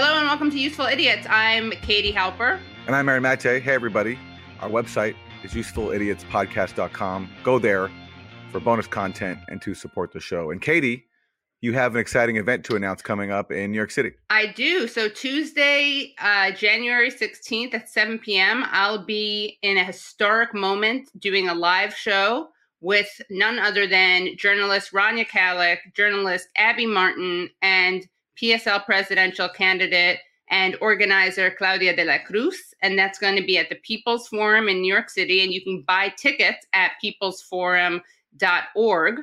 Hello and welcome to Useful Idiots. I'm Katie Halper. And I'm Aaron Mate. Hey, everybody. Our website is usefulidiotspodcast.com. Go there for bonus content and to support the show. And Katie, you have an exciting event to announce coming up in New York City. I do. So Tuesday, uh, January 16th at 7 p.m., I'll be in a historic moment doing a live show with none other than journalist Rania Khalek, journalist Abby Martin, and PSL presidential candidate and organizer Claudia de la Cruz. And that's going to be at the People's Forum in New York City. And you can buy tickets at peoplesforum.org.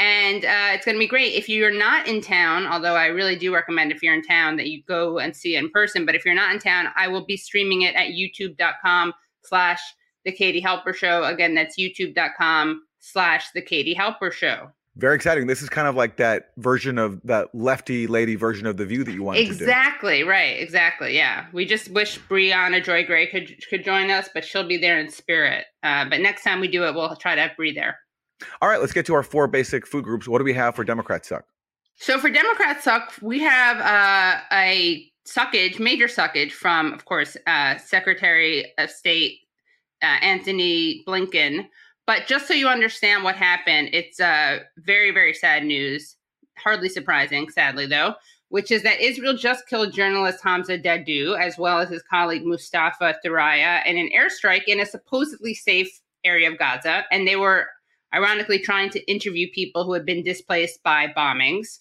And uh, it's going to be great. If you're not in town, although I really do recommend if you're in town that you go and see it in person. But if you're not in town, I will be streaming it at youtube.com slash the Katie Halper Show. Again, that's youtube.com slash the Katie Halper Show. Very exciting. This is kind of like that version of that lefty lady version of the view that you wanted to do. exactly, right. Exactly. Yeah. We just wish Briahna Joy Gray could could join us, but she'll be there in spirit. Uh, but next time we do it, we'll try to have Brie there. All right, let's get to our four basic food groups. What do we have for Democrats suck? So for Democrats suck, we have uh, a suckage, major suckage from, of course, uh, Secretary of State uh, Antony Blinken but just so you understand what happened, it's uh, very, very sad news. Hardly surprising, sadly, though, which is that Israel just killed journalist Hamza Dahdouh, as well as his colleague Mustafa Thuraya, in an airstrike in a supposedly safe area of Gaza. And they were ironically trying to interview people who had been displaced by bombings.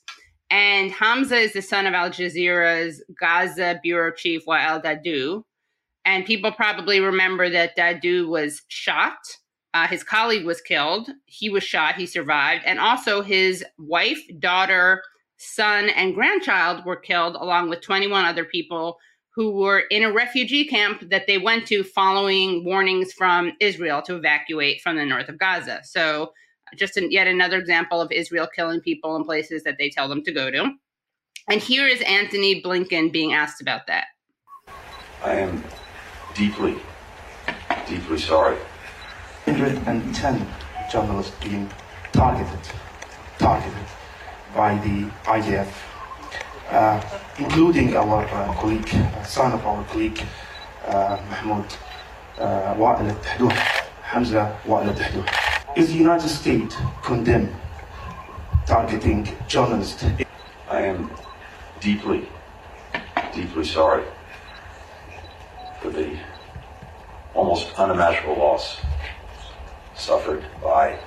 And Hamza is the son of Al Jazeera's Gaza bureau chief Wael Dahdouh. And people probably remember that Dahdouh was shot uh, his colleague was killed. He was shot. He survived. And also his wife, daughter, son, and grandchild were killed, along with 21 other people who were in a refugee camp that they went to following warnings from Israel to evacuate from the north of Gaza. So, just an, yet another example of Israel killing people in places that they tell them to go to. And here is Antony Blinken being asked about that. I am deeply, deeply sorry 110 journalists being targeted, targeted by the IDF, uh, including our uh, colleague, uh, son of our colleague, uh, Mahmoud uh, Wa'il al Hamza Wa'il al Is the United States condemn targeting journalists? I am deeply, deeply sorry for the almost unimaginable loss suffered by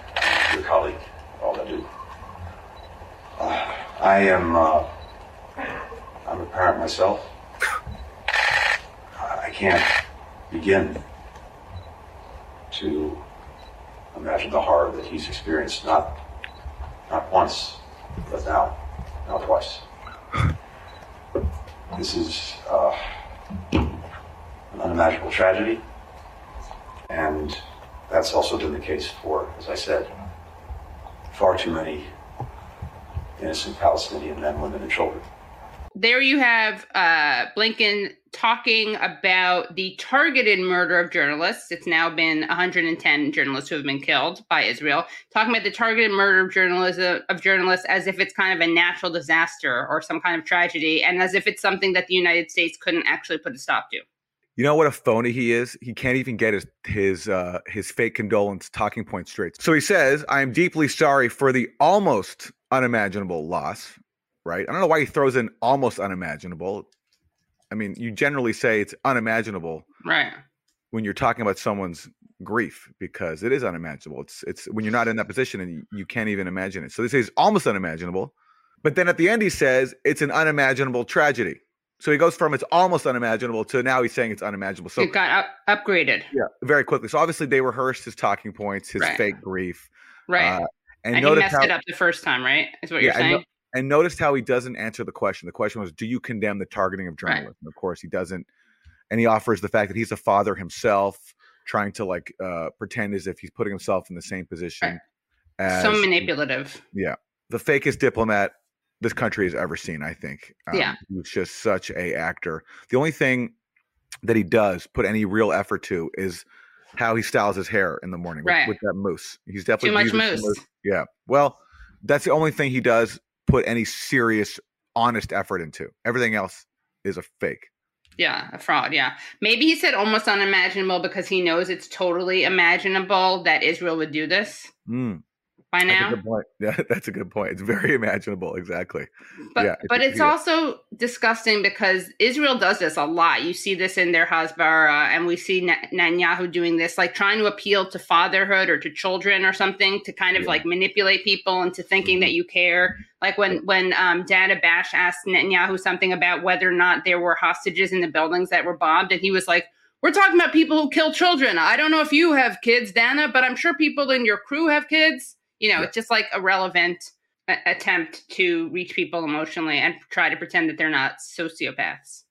your colleague, Al Dahdouh. Uh, I am, uh, I'm a parent myself. I can't begin to imagine the horror that he's experienced, not, not once, but now, now twice. This is uh, an unimaginable tragedy, and that's also been the case for, as I said, far too many innocent Palestinian men, women, and children. There you have uh, Blinken talking about the targeted murder of journalists. It's now been 110 journalists who have been killed by Israel. Talking about the targeted murder of journalism of journalists as if it's kind of a natural disaster or some kind of tragedy, and as if it's something that the United States couldn't actually put a stop to. You know what a phony he is? He can't even get his his uh, his fake condolence talking point straight. So he says, "I am deeply sorry for the almost unimaginable loss." Right? I don't know why he throws in almost unimaginable. I mean, you generally say it's unimaginable, right? When you're talking about someone's grief, because it is unimaginable. It's it's when you're not in that position and you, you can't even imagine it. So this is almost unimaginable, but then at the end he says it's an unimaginable tragedy. So he goes from it's almost unimaginable to now he's saying it's unimaginable. So it got up, upgraded. Yeah, very quickly. So obviously they rehearsed his talking points, his right. fake grief. Right. Uh, and, and he messed how, it up the first time, right? Is what yeah, you're saying. And, and noticed how he doesn't answer the question. The question was, "Do you condemn the targeting of journalists?" Right. of course, he doesn't. And he offers the fact that he's a father himself, trying to like uh, pretend as if he's putting himself in the same position. Right. As, so manipulative. Yeah, the fakest diplomat this country has ever seen. I think. Um, yeah, he's just such a actor. The only thing that he does put any real effort to is how he styles his hair in the morning right. with, with, that mousse. He's definitely too much mousse. mousse. Yeah. Well, that's the only thing he does put any serious, honest effort into. Everything else is a fake. Yeah, a fraud. Yeah. Maybe he said almost unimaginable because he knows it's totally imaginable that Israel would do this Mm, by that's a now. good point. Yeah, that's a good point. It's very imaginable. Exactly. But Yeah, but it- it's also disgusting because Israel does this a lot. You see this in their Hasbara, and we see Net- Netanyahu doing this, like trying to appeal to fatherhood or to children or something to kind of Yeah. like manipulate people into thinking Mhm. that you care. Like when when um, Dana Bash asked Netanyahu something about whether or not there were hostages in the buildings that were bombed, and he was like. We're talking about people who kill children. I don't know if you have kids, Dana, but I'm sure people in your crew have kids. You know, Yeah. it's just like a relevant a- attempt to reach people emotionally and try to pretend that they're not sociopaths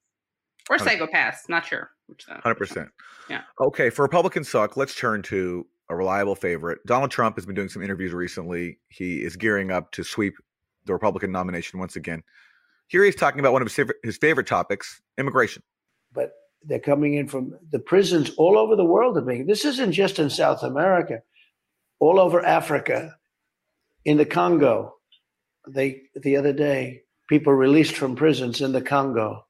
or Hundred- psychopaths. Not sure. Which though. Hundred percent. Yeah. Okay, for Republicans suck, let's turn to a reliable favorite. Donald Trump has been doing some interviews recently. He is gearing up to sweep the Republican nomination once again. Here he's talking about one of his favorite, his favorite topics: immigration. but they're coming in from the prisons all over the world are being this isn't just in south america all over africa in the congo they the other day people released from prisons in the congo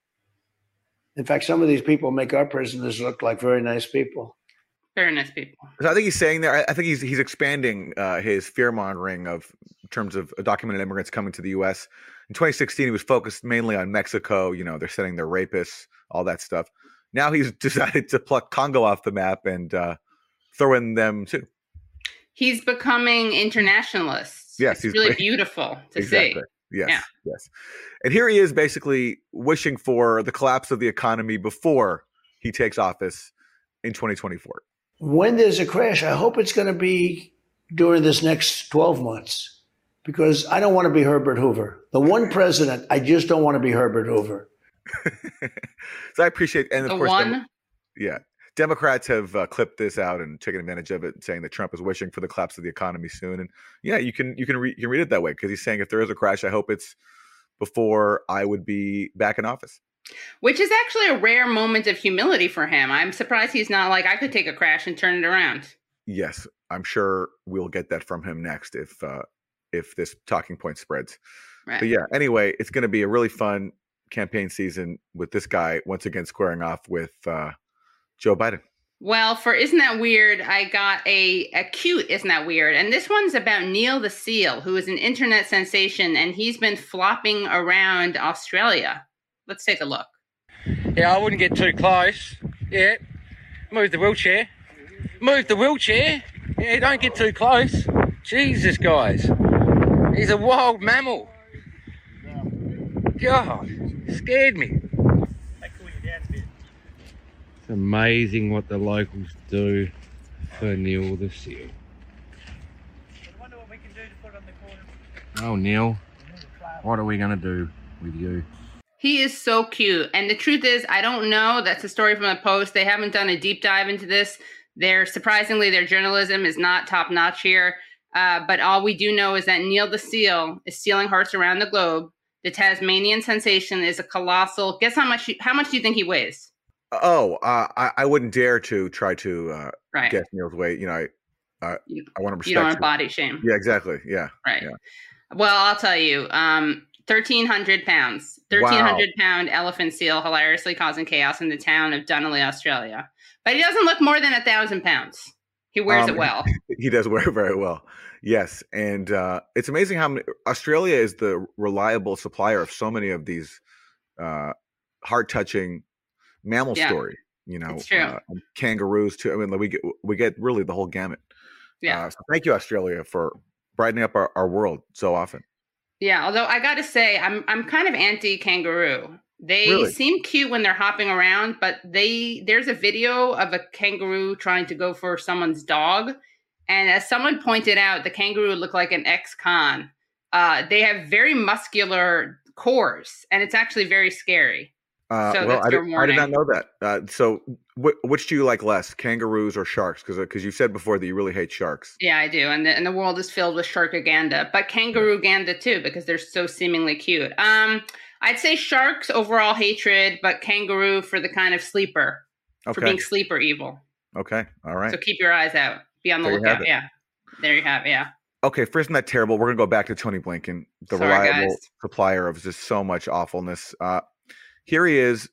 in fact some of these people make our prisoners look like very nice people Very nice people. So I think he's saying there. I- I think he's he's expanding uh, his fear mongering of in terms of documented immigrants coming to the U.S. In 2016, he was focused mainly on Mexico. You know, they're sending their rapists, all that stuff. Now he's decided to pluck Congo off the map and uh, throw in them too. He's becoming internationalist. Yes, it's he's really great. beautiful to exactly. see. Yes. Yeah. Yes. And here he is, basically wishing for the collapse of the economy before he takes office in 2024. when there's a crash i hope it's going to be during this next 12 months because i don't want to be herbert hoover the one president i just don't want to be herbert hoover so I appreciate, and of The course, Dem- one, yeah, Democrats have uh, clipped this out and taken advantage of it, saying that Trump is wishing for the collapse of the economy soon. And yeah, you can you can re- you can read it that way because he's saying if there is a crash, I hope it's before I would be back in office. which is actually a rare moment of humility for him. I'm surprised he's not like I could take a crash and turn it around. Yes, I'm sure we'll get that from him next if uh, if this talking point spreads. Right. But yeah, anyway, it's going to be a really fun campaign season with this guy once again squaring off with uh, Joe Biden. Well, for Isn't That Weird, I got a, a cute Isn't That Weird. And this one's about Neil the Seal, who is an internet sensation, and he's been flopping around Australia. Let's take a look. Yeah, I wouldn't get too close. Yeah. Move the wheelchair. Move the wheelchair. Yeah, don't get too close. Jesus, guys. He's a wild mammal. God, scared me. It's amazing what the locals do for Neil the Seal. Oh, Neil, what are we going to do with you? He is so cute. And the truth is, I don't know. That's a story from a post. They haven't done a deep dive into this. They're surprisingly, their journalism is not top notch here. Uh, but all we do know is that Neil the Seal is stealing hearts around the globe. The Tasmanian sensation is a colossal. Guess how much? How much do you think he weighs? Oh, uh, I, I wouldn't dare to try to uh, Right. guess Neil's weight. You know, I uh, You- I want to respect. You don't want body shame. Yeah, exactly. Yeah. Right. yeah. Well, I'll tell you. Um, thirteen hundred pounds. Thirteen hundred pound elephant seal, hilariously causing chaos in the town of Dunalley, Australia. But he doesn't look more than a thousand pounds. He wears Um, it well. He does wear it very well. Yes, and uh, it's amazing how many, Australia is the reliable supplier of so many of these uh, heart-touching mammal Yeah, story. You know. Uh, kangaroos too. I mean, like, we get we get really the whole gamut. Yeah. Uh, so thank you, Australia, for brightening up our, our world so often. Yeah, although I got to say, I'm I'm kind of anti kangaroo. They Really? seem cute when they're hopping around, but they there's a video of a kangaroo trying to go for someone's dog, and as someone pointed out, the kangaroo looked like an ex-con. Uh, they have very muscular cores, and it's actually very scary. Uh, So well, I did, I did not know that. Uh, so, wh- which do you like less, kangaroos or sharks? Because because you said before that you really hate sharks. Yeah, I do, and the and the world is filled with shark sharkaganda, but kangaroo ganda too because they're so seemingly cute. Um, I'd say sharks overall hatred, but kangaroo for the kind of sleeper for being sleeper evil. Okay. All right. So keep your eyes out. Be on the There lookout. Yeah, there you have it. Yeah, Okay, first, not that terrible. We're gonna go back to Tony Blinken, the Sorry, reliable guys. supplier of just so much awfulness. Uh, here he is,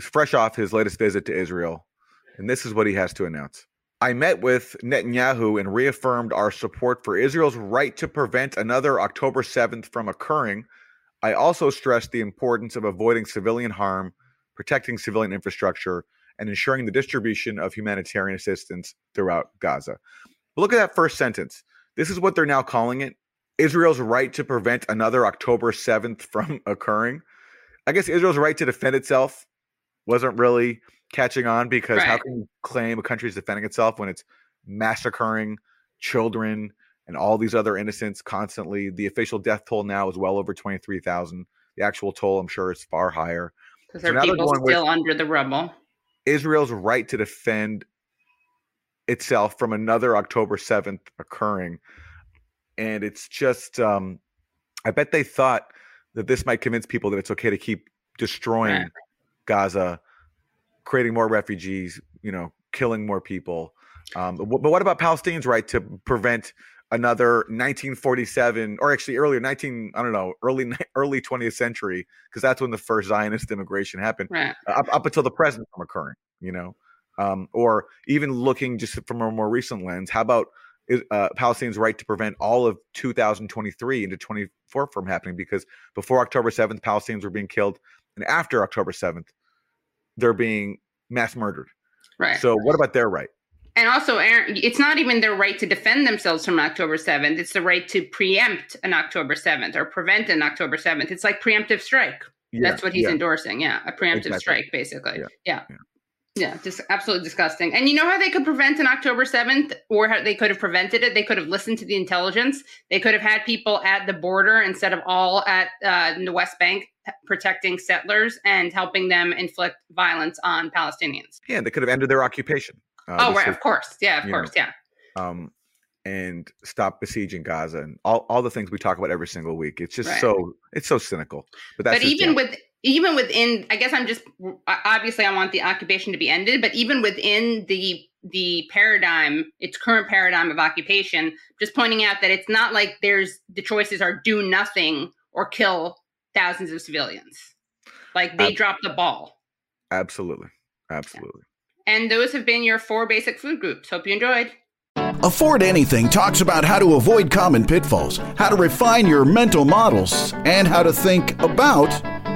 fresh off his latest visit to Israel, and this is what he has to announce. I met with Netanyahu and reaffirmed our support for Israel's right to prevent another October 7th from occurring. I also stressed the importance of avoiding civilian harm, protecting civilian infrastructure, and ensuring the distribution of humanitarian assistance throughout Gaza. But look at that first sentence. This is what they're now calling it Israel's right to prevent another October 7th from occurring. I guess Israel's right to defend itself wasn't really catching on because how can you claim a country is defending itself when it's massacring children and all these other innocents constantly? The official death toll now is well over 23,000. The actual toll, I'm sure, is far higher. Because So there are people still under the rubble. Israel's right to defend itself from another October 7th occurring. And it's just, um, I bet they thought that this might convince people that it's okay to keep destroying Right. Gaza, creating more refugees, you know, killing more people. Um, but, but what about Palestinians' right to prevent another 1947 or actually earlier 19 I don't know early early 20th century because that's when the first Zionist immigration happened Right. up, up until the present from occurring, you know, um, or even looking just from a more recent lens. How about uh, Palestinians' right to prevent all of 2023 into 24 from happening? Because before October 7th, Palestinians were being killed, and after October 7th, they're being mass murdered. Right. So, what about their right? And also, Aaron, it's not even their right to defend themselves from October 7th. It's the right to preempt an October 7th or prevent an October 7th. It's like preemptive strike. Yeah, That's what he's yeah. endorsing. Yeah. A preemptive Exactly. strike, basically. Yeah. Yeah. Yeah. Just absolutely disgusting. And you know how they could prevent an October 7th or how they could have prevented it? They could have listened to the intelligence. They could have had people at the border instead of all at uh, the West Bank protecting settlers and helping them inflict violence on Palestinians. Yeah, they could have ended their occupation. Uh, oh, right. Of course. Yeah. Of you know, course. Yeah. um, and stop besieging Gaza and all, all the things we talk about every single week. It's just Right. so it's so cynical. But that's but even with even within i guess i'm just obviously i want the occupation to be ended but even within the the paradigm its current paradigm of occupation just pointing out that it's not like there's the choices are do nothing or kill thousands of civilians. Like they Ab- dropped the ball. absolutely, absolutely. and those have been your four basic food groups. Hope you enjoyed. Afford Anything talks about how to avoid common pitfalls, how to refine your mental models, and how to think about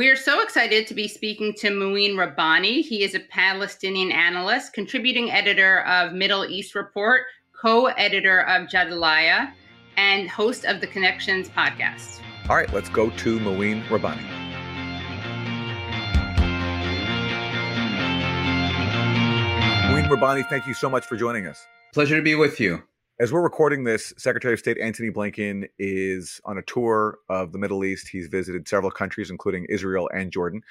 We are so excited to be speaking to Mouin Rabbani. He is a Palestinian analyst, contributing editor of Middle East Report, co editor of Jadaliyya, and host of the Connections podcast. All right, let's go to Mouin Rabbani. Mouin Rabbani, thank you so much for joining us. Pleasure to be with you. As we're recording this, Secretary of State Antony Blinken is on a tour of the Middle East. He's visited several countries, including Israel and Jordan.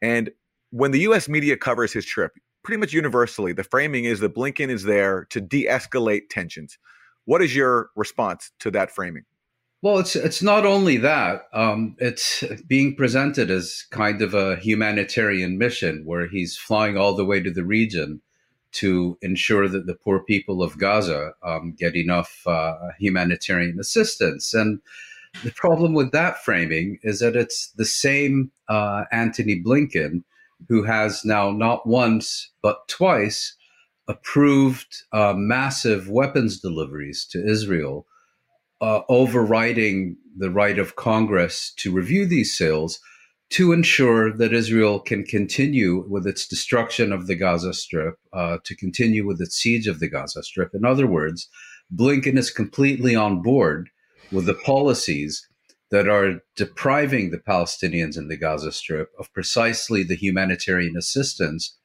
And when the U.S. media covers his trip, pretty much universally, the framing is that Blinken is there to de escalate tensions. What is your response to that framing? Well, it's it's not only that; um, it's being presented as kind of a humanitarian mission, where he's flying all the way to the region to ensure that the poor people of Gaza um, get enough uh, humanitarian assistance. And the problem with that framing is that it's the same uh, Antony Blinken who has now not once but twice approved uh, massive weapons deliveries to Israel, uh, overriding the right of Congress to review these sales to ensure that Israel can continue with its destruction of the Gaza Strip, uh, to continue with its siege of the Gaza Strip. In other words, Blinken is completely on board with the policies that are depriving the Palestinians in the Gaza Strip of precisely the humanitarian assistance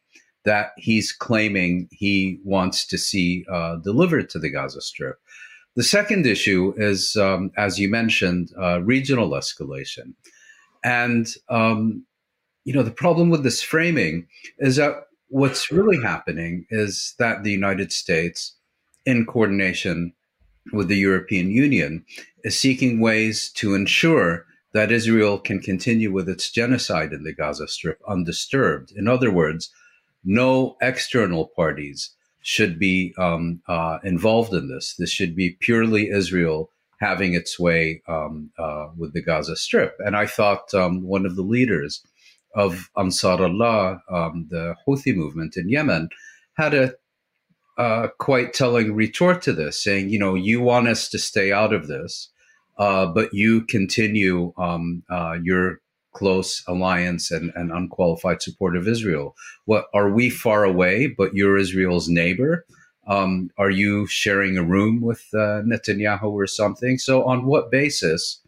that he's claiming he wants to see uh, delivered to the Gaza Strip. The second issue is, um, as you mentioned, uh, regional escalation. And, um, you know, the problem with this framing is that what's really happening is that the United States, in coordination with the European Union is seeking ways to ensure that Israel can continue with its genocide in the Gaza Strip undisturbed. In other words, no external parties should be um, uh, involved in this. This should be purely Israel having its way um, uh, with the Gaza Strip. And I thought um, one of the leaders of Ansar Allah, um, the Houthi movement in Yemen, had a uh, quite telling retort to this, saying, you know, you want us to stay out of this, uh, but you continue um, uh, your close alliance and, and unqualified support of Israel. What are we far away, but you're Israel's neighbor? Um, are you sharing a room with uh, Netanyahu or something? So, on what basis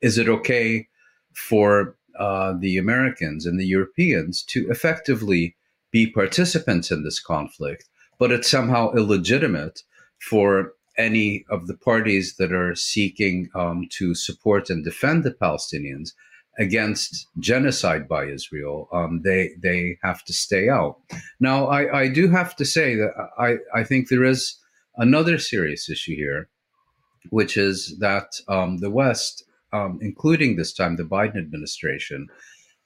is it okay for uh, the Americans and the Europeans to effectively be participants in this conflict, but it's somehow illegitimate for any of the parties that are seeking um, to support and defend the Palestinians against genocide by Israel, um, they they have to stay out. Now, I, I do have to say that I, I think there is another serious issue here, which is that um, the West, um, including this time the Biden administration,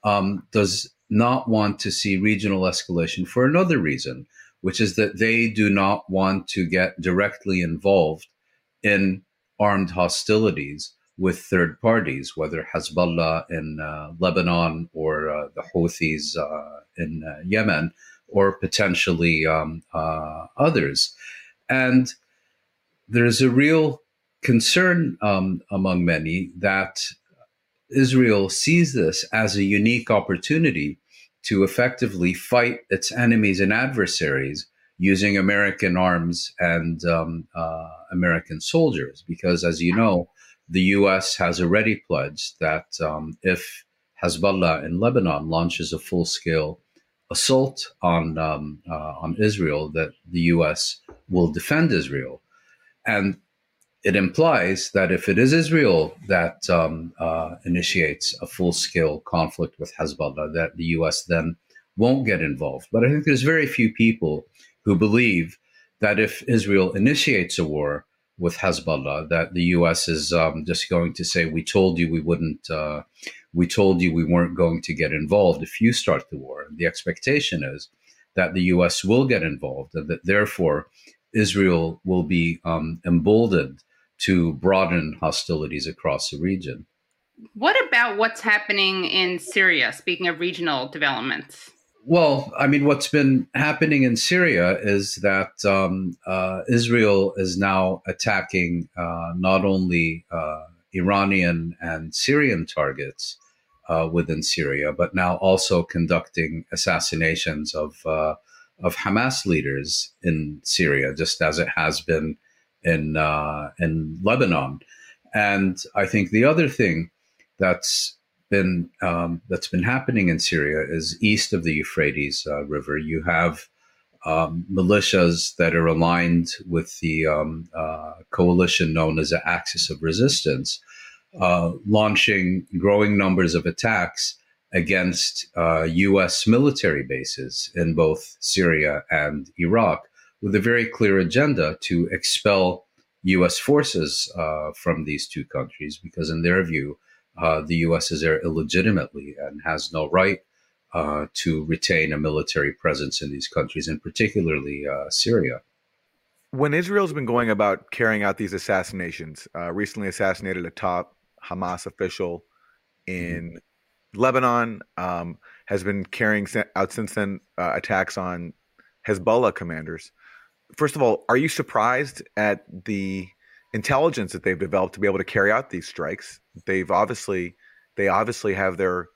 um, does not want to see regional escalation for another reason, which is that they do not want to get directly involved in armed hostilities with third parties, whether Hezbollah in uh, Lebanon or uh, the Houthis uh, in uh, Yemen, or potentially um, uh, others. And there's a real concern um, among many that Israel sees this as a unique opportunity to effectively fight its enemies and adversaries using American arms and um, uh, American soldiers. Because, as you know, the U.S. has already pledged that um, if Hezbollah in Lebanon launches a full-scale assault on um, uh, on Israel, that the U.S. will defend Israel, and it implies that if it is Israel that um, uh, initiates a full-scale conflict with Hezbollah, that the U.S. then won't get involved. But I think there's very few people who believe that if Israel initiates a war with Hezbollah that the U.S. is um, just going to say, "We told you we wouldn't. Uh, we told you we weren't going to get involved if you start the war." The expectation is that the U.S. will get involved, and that therefore Israel will be um, emboldened to broaden hostilities across the region. What about what's happening in Syria? Speaking of regional developments. Well, I mean, what's been happening in Syria is that um, uh, Israel is now attacking uh, not only uh, Iranian and Syrian targets uh, within Syria, but now also conducting assassinations of uh, of Hamas leaders in Syria, just as it has been in uh, in Lebanon. And I think the other thing that's been um, that's been happening in Syria is east of the Euphrates uh, River. You have um, militias that are aligned with the um, uh, coalition known as the Axis of Resistance, uh, launching growing numbers of attacks against U.S. Uh, military bases in both Syria and Iraq, with a very clear agenda to expel U.S. forces uh, from these two countries, because in their view uh, the U.S. is there illegitimately and has no right uh, to retain a military presence in these countries, and particularly uh, Syria. When Israel's been going about carrying out these assassinations, uh, recently assassinated a top Hamas official in mm-hmm. Lebanon, um, has been carrying out since then uh, attacks on Hezbollah commanders. First of all, are you surprised at the intelligence that they've developed to be able to carry out these strikes. They've obviously they obviously have their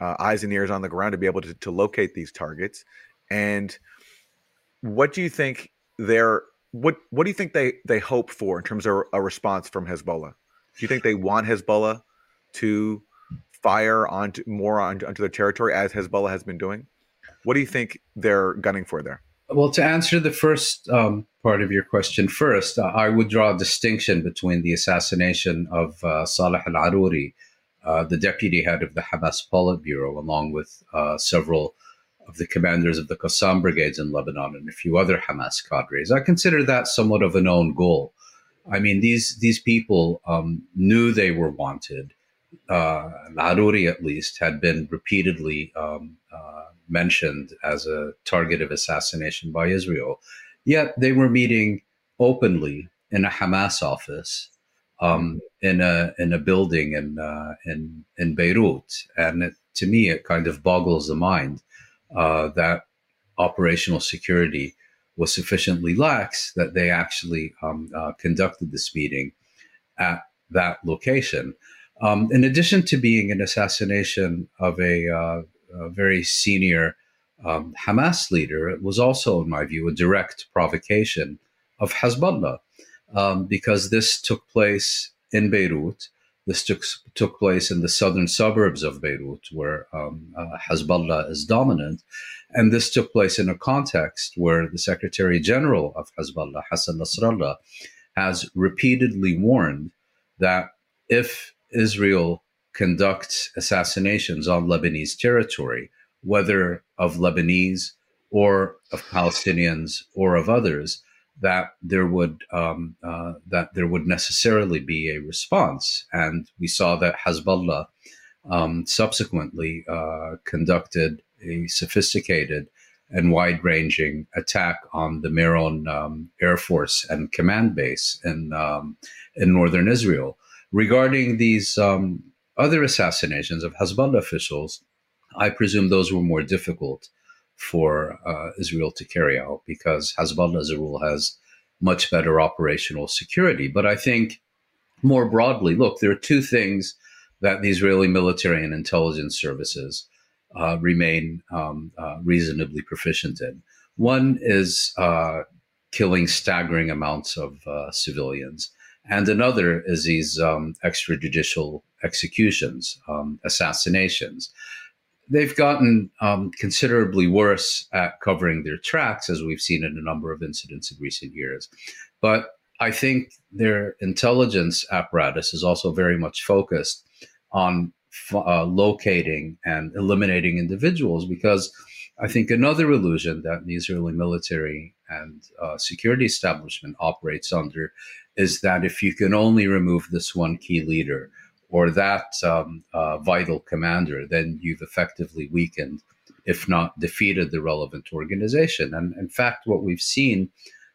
uh, eyes and ears on the ground to be able to, to locate these targets. And what do you think they're what what do you think they they hope for in terms of a response from Hezbollah? Do you think they want Hezbollah to fire onto more onto, onto their territory as Hezbollah has been doing? What do you think they're gunning for there? Well, to answer the first um, part of your question first, uh, I would draw a distinction between the assassination of uh, Saleh al Aruri, uh, the deputy head of the Hamas Politburo, along with uh, several of the commanders of the Qassam brigades in Lebanon and a few other Hamas cadres. I consider that somewhat of a known goal. I mean, these these people um, knew they were wanted. Uh, Laruri, at least, had been repeatedly um, uh, mentioned as a target of assassination by Israel. Yet they were meeting openly in a Hamas office um, in a in a building in uh, in in Beirut, and it, to me, it kind of boggles the mind uh, that operational security was sufficiently lax that they actually um, uh, conducted this meeting at that location. Um, in addition to being an assassination of a, uh, a very senior um, Hamas leader, was also, in my view, a direct provocation of Hezbollah um, because this took place in Beirut. This took, took place in the southern suburbs of Beirut, where um, uh, Hezbollah is dominant. And this took place in a context where the Secretary General of Hezbollah, Hassan Nasrallah, has repeatedly warned that if Israel conducts assassinations on Lebanese territory, whether of Lebanese or of Palestinians or of others, that there would um, uh, that there would necessarily be a response, and we saw that Hezbollah um, subsequently uh, conducted a sophisticated and wide-ranging attack on the Meron um, Air Force and Command Base in um, in northern Israel. Regarding these um, other assassinations of Hezbollah officials, I presume those were more difficult for uh, Israel to carry out because Hezbollah, as a rule, has much better operational security. But I think more broadly, look, there are two things that the Israeli military and intelligence services uh, remain um, uh, reasonably proficient in. One is uh, killing staggering amounts of uh, civilians, and another is these um, extrajudicial executions, um, assassinations they've gotten um, considerably worse at covering their tracks, as we've seen in a number of incidents in recent years. But I think their intelligence apparatus is also very much focused on uh, locating and eliminating individuals because I think another illusion that the Israeli military and uh, security establishment operates under is that if you can only remove this one key leader, or that um, uh, vital commander, then you've effectively weakened, if not defeated, the relevant organization. And in fact, what we've seen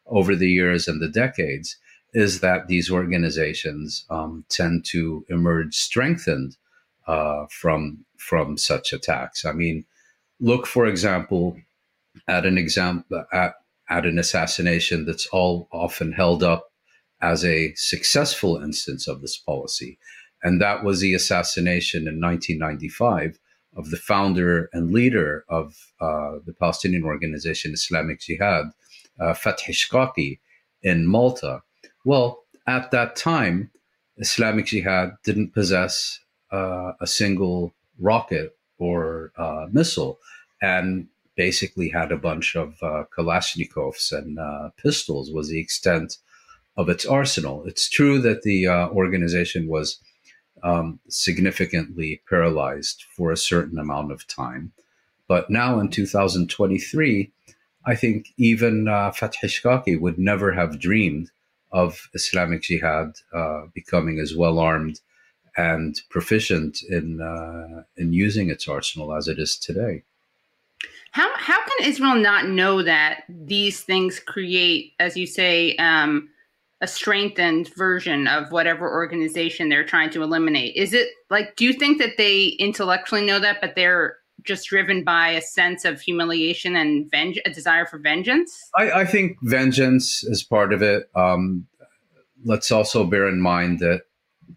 over the years and the decades is that these organizations um, tend to emerge strengthened uh, from from such attacks. I mean, look, for example, at an example at, at an assassination that's all often held up as a successful instance of this policy and that was the assassination in 1995 of the founder and leader of uh, the Palestinian organization Islamic Jihad, uh, Fathi in Malta. Well, at that time, Islamic Jihad didn't possess uh, a single rocket or uh, missile and basically had a bunch of uh, Kalashnikovs and uh, pistols was the extent of its arsenal. It's true that the uh, organization was um, significantly paralyzed for a certain amount of time. But now in 2023, I think even uh, Fathi Shaqaqi would never have dreamed of Islamic Jihad uh, becoming as well armed and proficient in uh, in using its arsenal as it is today. How how can Israel not know that these things create, as you say, um, a strengthened version of whatever organization they're trying to eliminate. Is it like, do you think that they intellectually know that, but they're just driven by a sense of humiliation and venge- a desire for vengeance? I, I think vengeance is part of it. Um, let's also bear in mind that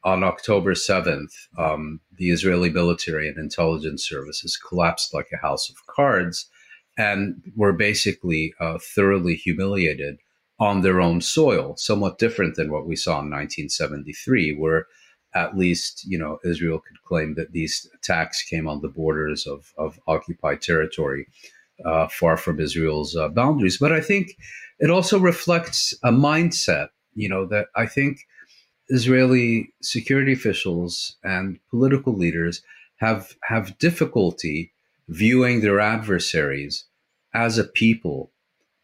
on October 7th, um, the Israeli military and intelligence services collapsed like a house of cards and were basically uh, thoroughly humiliated on their own soil, somewhat different than what we saw in 1973, where at least you know Israel could claim that these attacks came on the borders of, of occupied territory, uh, far from Israel's uh, boundaries. But I think it also reflects a mindset, you know, that I think Israeli security officials and political leaders have have difficulty viewing their adversaries as a people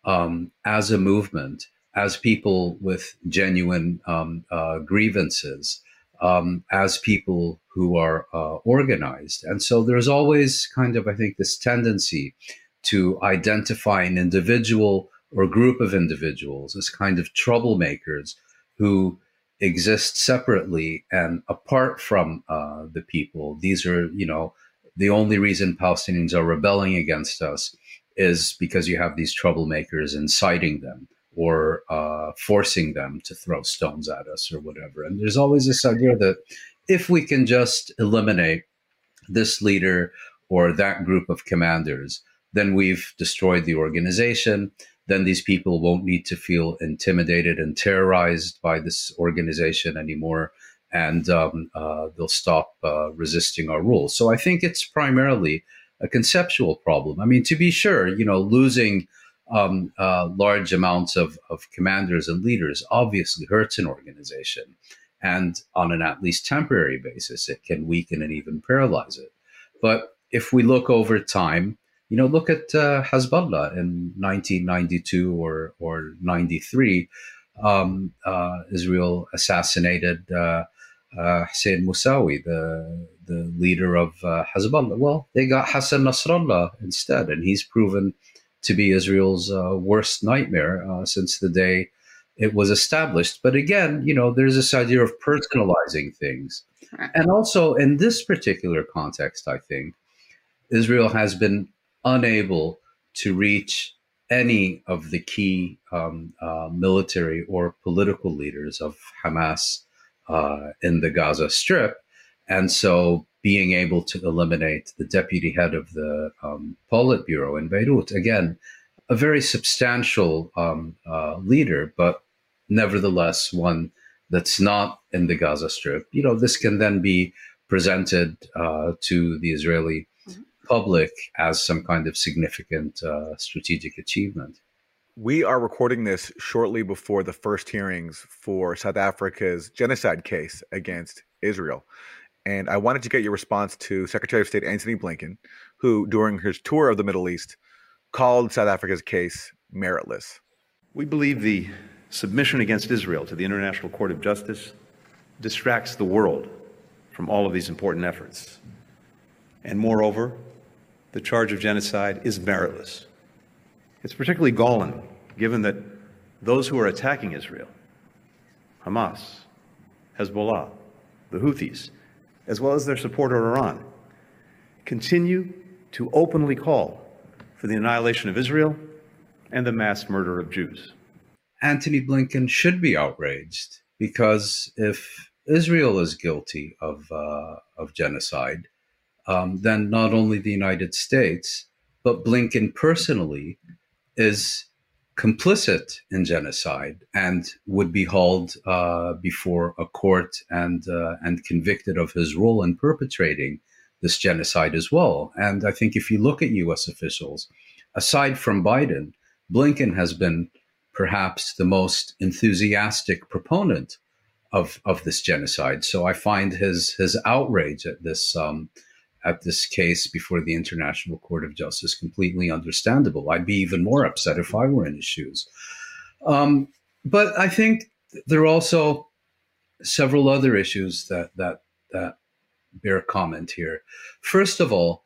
um, as a movement, as people with genuine um, uh, grievances, um, as people who are uh, organized. And so there's always kind of, I think, this tendency to identify an individual or group of individuals as kind of troublemakers who exist separately and apart from uh, the people. These are, you know, the only reason Palestinians are rebelling against us is because you have these troublemakers inciting them or uh, forcing them to throw stones at us or whatever. And there's always this idea that if we can just eliminate this leader or that group of commanders, then we've destroyed the organization. Then these people won't need to feel intimidated and terrorized by this organization anymore. And um, uh, they'll stop uh, resisting our rules. So I think it's primarily a conceptual problem. I mean, to be sure, you know, losing um, uh, large amounts of, of commanders and leaders obviously hurts an organization. And on an at least temporary basis, it can weaken and even paralyze it. But if we look over time, you know, look at uh, Hezbollah in 1992 or, or 93. Um, uh, Israel assassinated uh, uh, Hussein Musawi, the the leader of uh, Hezbollah. Well, they got Hassan Nasrallah instead, and he's proven to be Israel's uh, worst nightmare uh, since the day it was established. But again, you know, there's this idea of personalizing things, and also in this particular context, I think Israel has been unable to reach any of the key um, uh, military or political leaders of Hamas uh, in the Gaza Strip. And so being able to eliminate the deputy head of the um, Politburo in Beirut, again, a very substantial um, uh, leader, but nevertheless one that's not in the Gaza Strip. You know, this can then be presented uh, to the Israeli. Public as some kind of significant uh, strategic achievement. We are recording this shortly before the first hearings for South Africa's genocide case against Israel. And I wanted to get your response to Secretary of State Antony Blinken, who, during his tour of the Middle East, called South Africa's case meritless. We believe the submission against Israel to the International Court of Justice distracts the world from all of these important efforts. And moreover, the charge of genocide is meritless. It's particularly galling given that those who are attacking Israel, Hamas, Hezbollah, the Houthis, as well as their supporter Iran, continue to openly call for the annihilation of Israel and the mass murder of Jews. Antony Blinken should be outraged because if Israel is guilty of, uh, of genocide, um, then not only the United States, but Blinken personally is complicit in genocide and would be hauled uh, before a court and uh, and convicted of his role in perpetrating this genocide as well. And I think if you look at U.S. officials, aside from Biden, Blinken has been perhaps the most enthusiastic proponent of of this genocide. So I find his his outrage at this um, at this case before the International Court of Justice completely understandable. I'd be even more upset if I were in his shoes. Um, but I think there are also several other issues that that that bear comment here. First of all,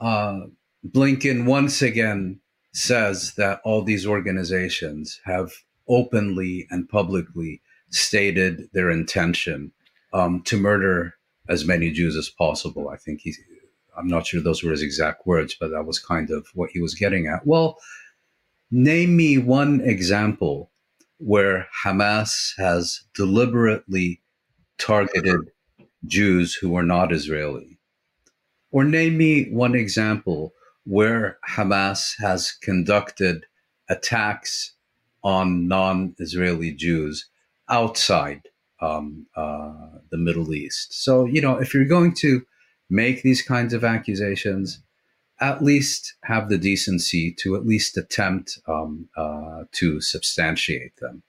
uh, Blinken once again says that all these organizations have openly and publicly stated their intention um, to murder as many Jews as possible. I think he, I'm not sure those were his exact words, but that was kind of what he was getting at. Well, name me one example where Hamas has deliberately targeted Jews who are not Israeli. Or name me one example where Hamas has conducted attacks on non Israeli Jews outside um, uh, the Middle East. So, you know, if you're going to make these kinds of accusations, at least have the decency to at least attempt um, uh, to substantiate them.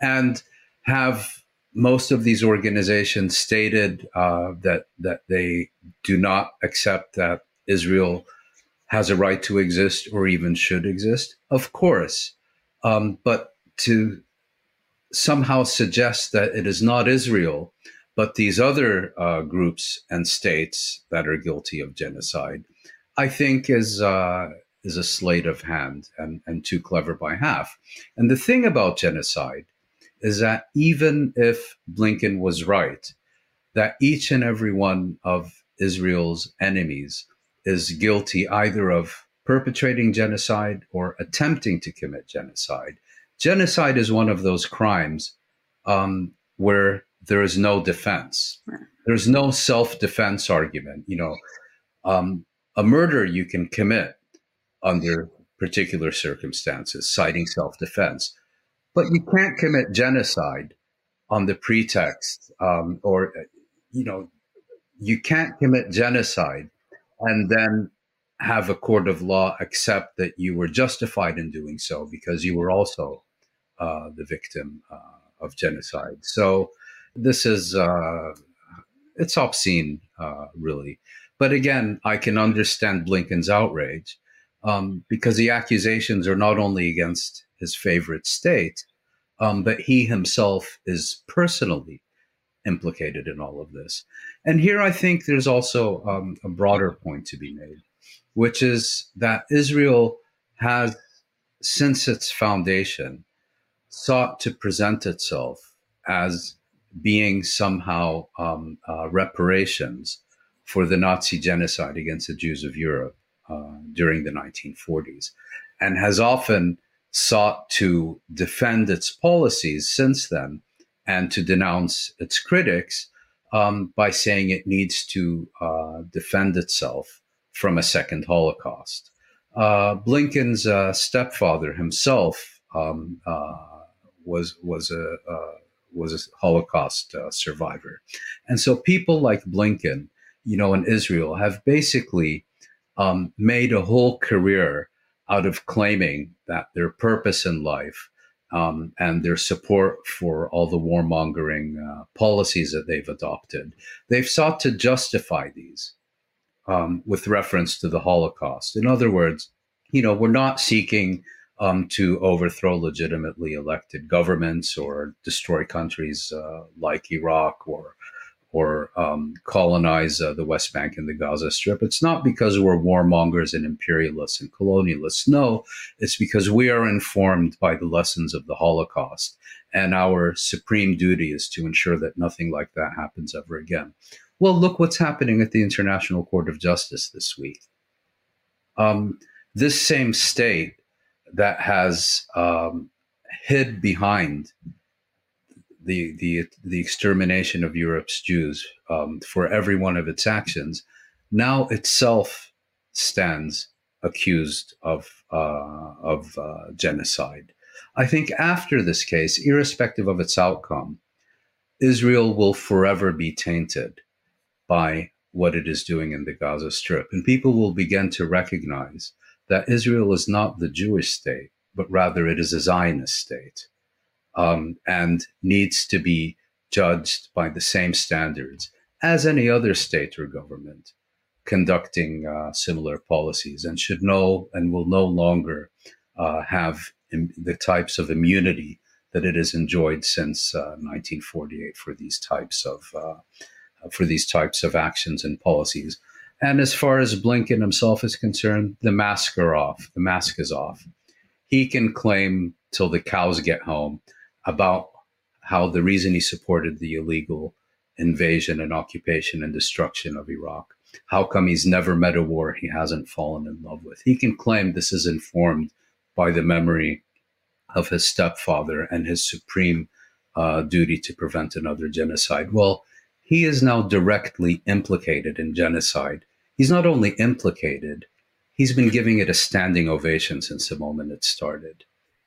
And have most of these organizations stated uh, that that they do not accept that Israel has a right to exist or even should exist. Of course, um, but to somehow suggests that it is not Israel, but these other uh, groups and states that are guilty of genocide, I think is uh, is a sleight of hand and, and too clever by half. And the thing about genocide is that even if Blinken was right, that each and every one of Israel's enemies is guilty either of perpetrating genocide or attempting to commit genocide. Genocide is one of those crimes um, where there is no defense. There's no self defense argument. You know, um, a murder you can commit under particular circumstances, citing self defense. But you can't commit genocide on the pretext, um, or, you know, you can't commit genocide and then have a court of law accept that you were justified in doing so because you were also uh, the victim uh, of genocide. So this is uh, it's obscene, uh, really. But again, I can understand Blinken's outrage um, because the accusations are not only against his favorite state, um, but he himself is personally implicated in all of this. And here I think there's also um, a broader point to be made, which is that Israel has, since its foundation, sought to present itself as being somehow um, uh, reparations for the Nazi genocide against the Jews of Europe uh, during the 1940s, and has often sought to defend its policies since then and to denounce its critics um, by saying it needs to uh, defend itself from a second Holocaust. Uh, Blinken's uh, stepfather himself um, uh, was was a uh, was a Holocaust uh, survivor, and so people like Blinken, you know, in Israel, have basically um, made a whole career out of claiming that their purpose in life um, and their support for all the warmongering uh, policies that they've adopted, they've sought to justify these um, with reference to the Holocaust. In other words, you know, we're not seeking um, to overthrow legitimately elected governments or destroy countries uh, like Iraq or or um, colonize uh, the West Bank and the Gaza Strip. It's not because we're warmongers and imperialists and colonialists. No, it's because we are informed by the lessons of the Holocaust. And our supreme duty is to ensure that nothing like that happens ever again. Well, look what's happening at the International Court of Justice this week. Um, this same state that has um, hid behind the the the extermination of Europe's Jews um, for every one of its actions, now itself stands accused of uh, of uh, genocide. I think after this case, irrespective of its outcome, Israel will forever be tainted by what it is doing in the Gaza Strip, and people will begin to recognize that Israel is not the Jewish state, but rather it is a Zionist state um, and needs to be judged by the same standards as any other state or government conducting uh, similar policies and should know and will no longer uh, have Im- the types of immunity that it has enjoyed since uh, 1948 for these types of uh, for these types of actions and policies. And as far as Blinken himself is concerned, the mask are off. The mask is off. He can claim till the cows get home about how the reason he supported the illegal invasion and occupation and destruction of Iraq. How come he's never met a war he hasn't fallen in love with? He can claim this is informed by the memory of his stepfather and his supreme uh, duty to prevent another genocide. Well, he is now directly implicated in genocide. He's not only implicated, he's been giving it a standing ovation since the moment it started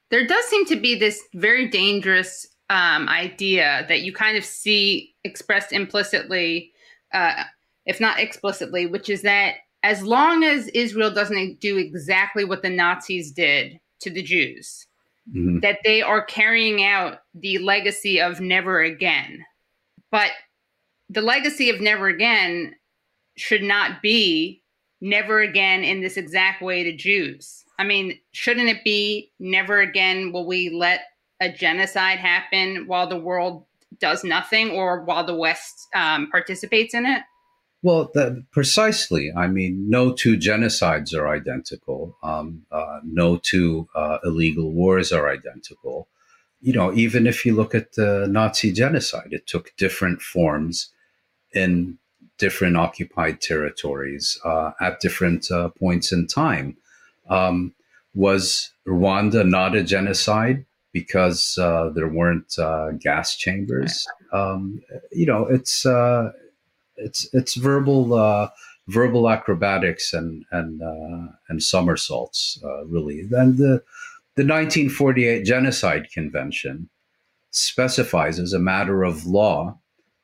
there does seem to be this very dangerous um, idea that you kind of see expressed implicitly, uh, if not explicitly, which is that as long as Israel doesn't do exactly what the Nazis did to the Jews, mm-hmm. that they are carrying out the legacy of never again. But the legacy of never again should not be never again in this exact way to Jews. I mean, shouldn't it be never again will we let a genocide happen while the world does nothing or while the West um, participates in it? Well, the, precisely. I mean, no two genocides are identical. Um, uh, no two uh, illegal wars are identical. You know, even if you look at the Nazi genocide, it took different forms in different occupied territories uh, at different uh, points in time. Um, was Rwanda not a genocide because uh, there weren't uh, gas chambers? Um, you know, it's it's it's verbal uh, verbal acrobatics and and uh, and somersaults uh, really. And the the 1948 Genocide Convention specifies as a matter of law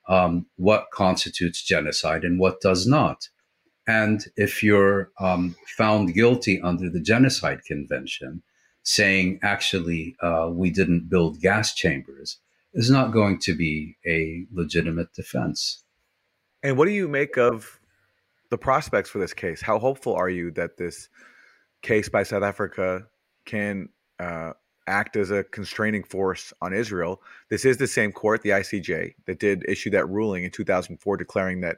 um, what constitutes genocide and what does not. And if you're um, found guilty under the Genocide Convention, saying actually uh, we didn't build gas chambers is not going to be a legitimate defense. And what do you make of the prospects for this case? How hopeful are you that this case by South Africa can uh, act as a constraining force on Israel? This is the same court, the ICJ, that did issue that ruling in 2004 declaring that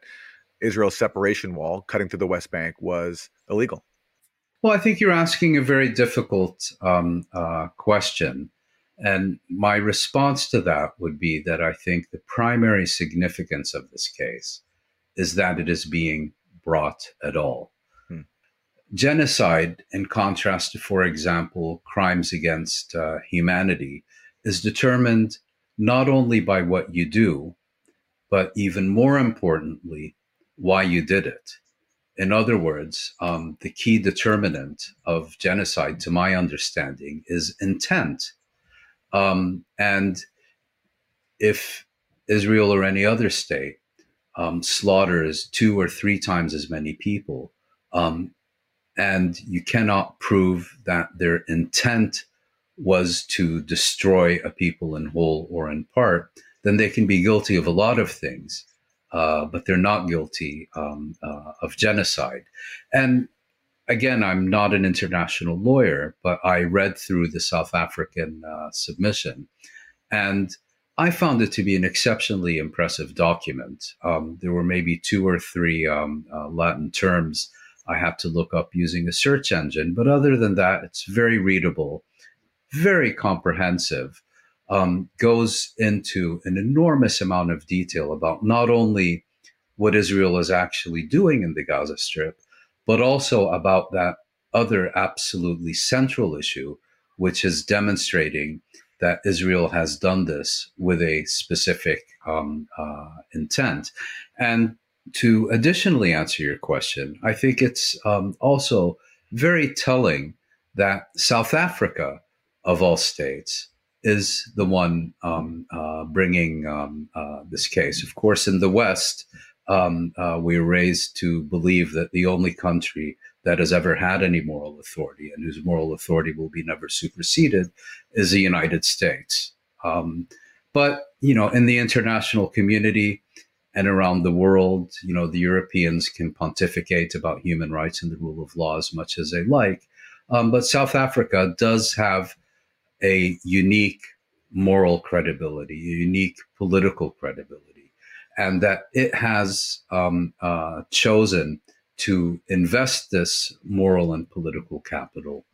Israel's separation wall cutting through the West Bank was illegal. Well, I think you're asking a very difficult um, uh, question. And my response to that would be that I think the primary significance of this case is that it is being brought at all. Genocide, in contrast to, for example, crimes against uh, humanity, is determined not only by what you do, but even more importantly, why you did it. In other words, um, the key determinant of genocide, to my understanding, is intent. Um, and if Israel or any other state um, slaughters two or three times as many people, um, and you cannot prove that their intent was to destroy a people in whole or in part, then they can be guilty of a lot of things, uh, but they're not guilty um, uh, of genocide. And again, I'm not an international lawyer, but I read through the South African uh, submission. And I found it to be an exceptionally impressive document. Um, there were maybe two or three um, uh, Latin terms I have to look up using a search engine, but other than that, it's very readable, very comprehensive. Um, goes into an enormous amount of detail about not only what Israel is actually doing in the Gaza Strip, but also about that other absolutely central issue, which is demonstrating that Israel has done this with a specific um, uh, intent. And to additionally answer your question, I think it's um, also very telling that South Africa, of all states, is the one um, uh, bringing um, uh, this case. Of course, in the West, um, uh, we are raised to believe that the only country that has ever had any moral authority and whose moral authority will be never superseded is the United States. Um, but, you know, in the international community and around the world, you know, the Europeans can pontificate about human rights and the rule of law as much as they like. Um, but South Africa does have a unique moral credibility, a unique political credibility, and that it has um, uh, chosen to invest this moral and political capital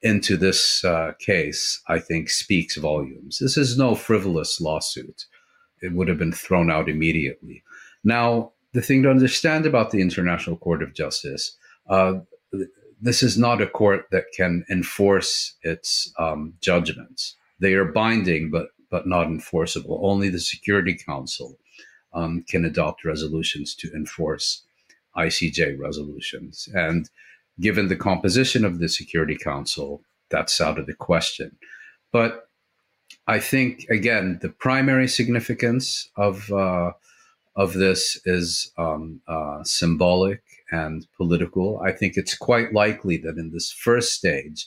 into this uh, case, I think, speaks volumes. This is no frivolous lawsuit. It would have been thrown out immediately. Now, the thing to understand about the International Court of Justice, uh, this is not a court that can enforce its um, judgments. They are binding, but but not enforceable. Only the Security Council um, can adopt resolutions to enforce ICJ resolutions. And given the composition of the Security Council, that's out of the question. But I think again, the primary significance of uh, of this is um, uh, symbolic and political. I think it's quite likely that in this first stage,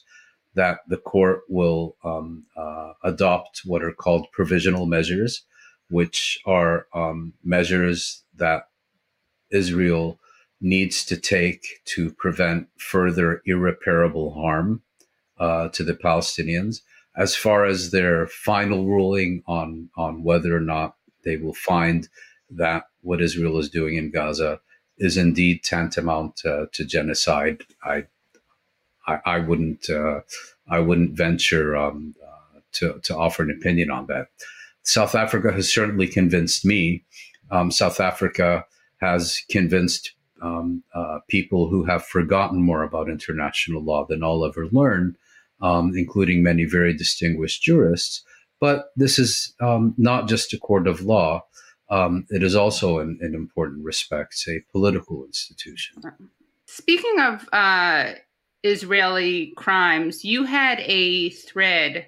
that the court will um, uh, adopt what are called provisional measures, which are um, measures that Israel needs to take to prevent further irreparable harm uh, to the Palestinians. As far as their final ruling on on whether or not they will find that what Israel is doing in Gaza is indeed tantamount uh, to genocide, I I, I wouldn't uh, I wouldn't venture um, uh, to to offer an opinion on that. South Africa has certainly convinced me. Um, South Africa has convinced um, uh, people who have forgotten more about international law than I'll ever learn, um, including many very distinguished jurists. But this is um, not just a court of law. Um, it is also, in, in, important respects, a political institution. Speaking of uh, Israeli crimes, you had a thread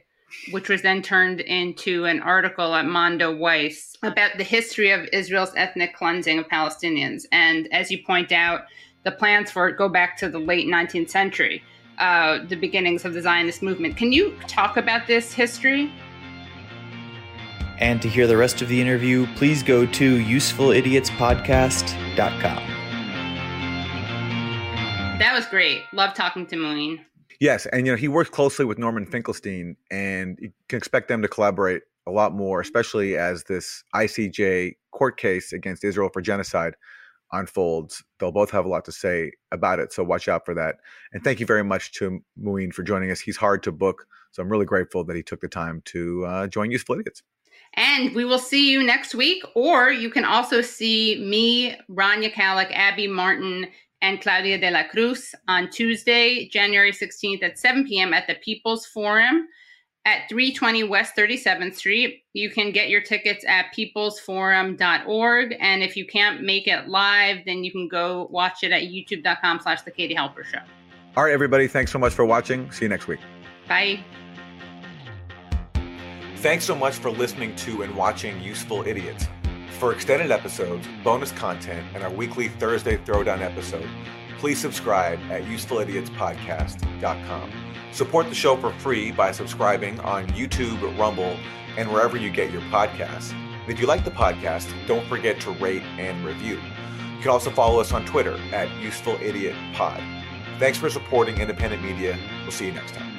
which was then turned into an article at Mondoweiss about the history of Israel's ethnic cleansing of Palestinians. And as you point out, the plans for it go back to the late 19th century, uh, the beginnings of the Zionist movement. Can you talk about this history? And to hear the rest of the interview, please go to usefulidiotspodcast.com. That was great. Love talking to Mouin. Yes, and you know he works closely with Norman Finkelstein, and you can expect them to collaborate a lot more, especially as this ICJ court case against Israel for genocide unfolds. They'll both have a lot to say about it, so watch out for that. And thank you very much to Mouin for joining us. He's hard to book, so I'm really grateful that he took the time to uh, join Useful Idiots. And we will see you next week, or you can also see me, Rania Khalek, Abby Martin, and Claudia de la Cruz on Tuesday, January 16th at 7 p.m. at the People's Forum at 320 West 37th Street. You can get your tickets at peoplesforum.org. And if you can't make it live, then you can go watch it at youtube.com slash the Katie Halper Show. All right, everybody. Thanks so much for watching. See you next week. Bye. Thanks so much for listening to and watching Useful Idiots. For extended episodes, bonus content, and our weekly Thursday Throwdown episode, please subscribe at usefulidiots.podcast.com. Support the show for free by subscribing on YouTube, Rumble, and wherever you get your podcasts. If you like the podcast, don't forget to rate and review. You can also follow us on Twitter at Useful Idiot Pod. Thanks for supporting independent media. We'll see you next time.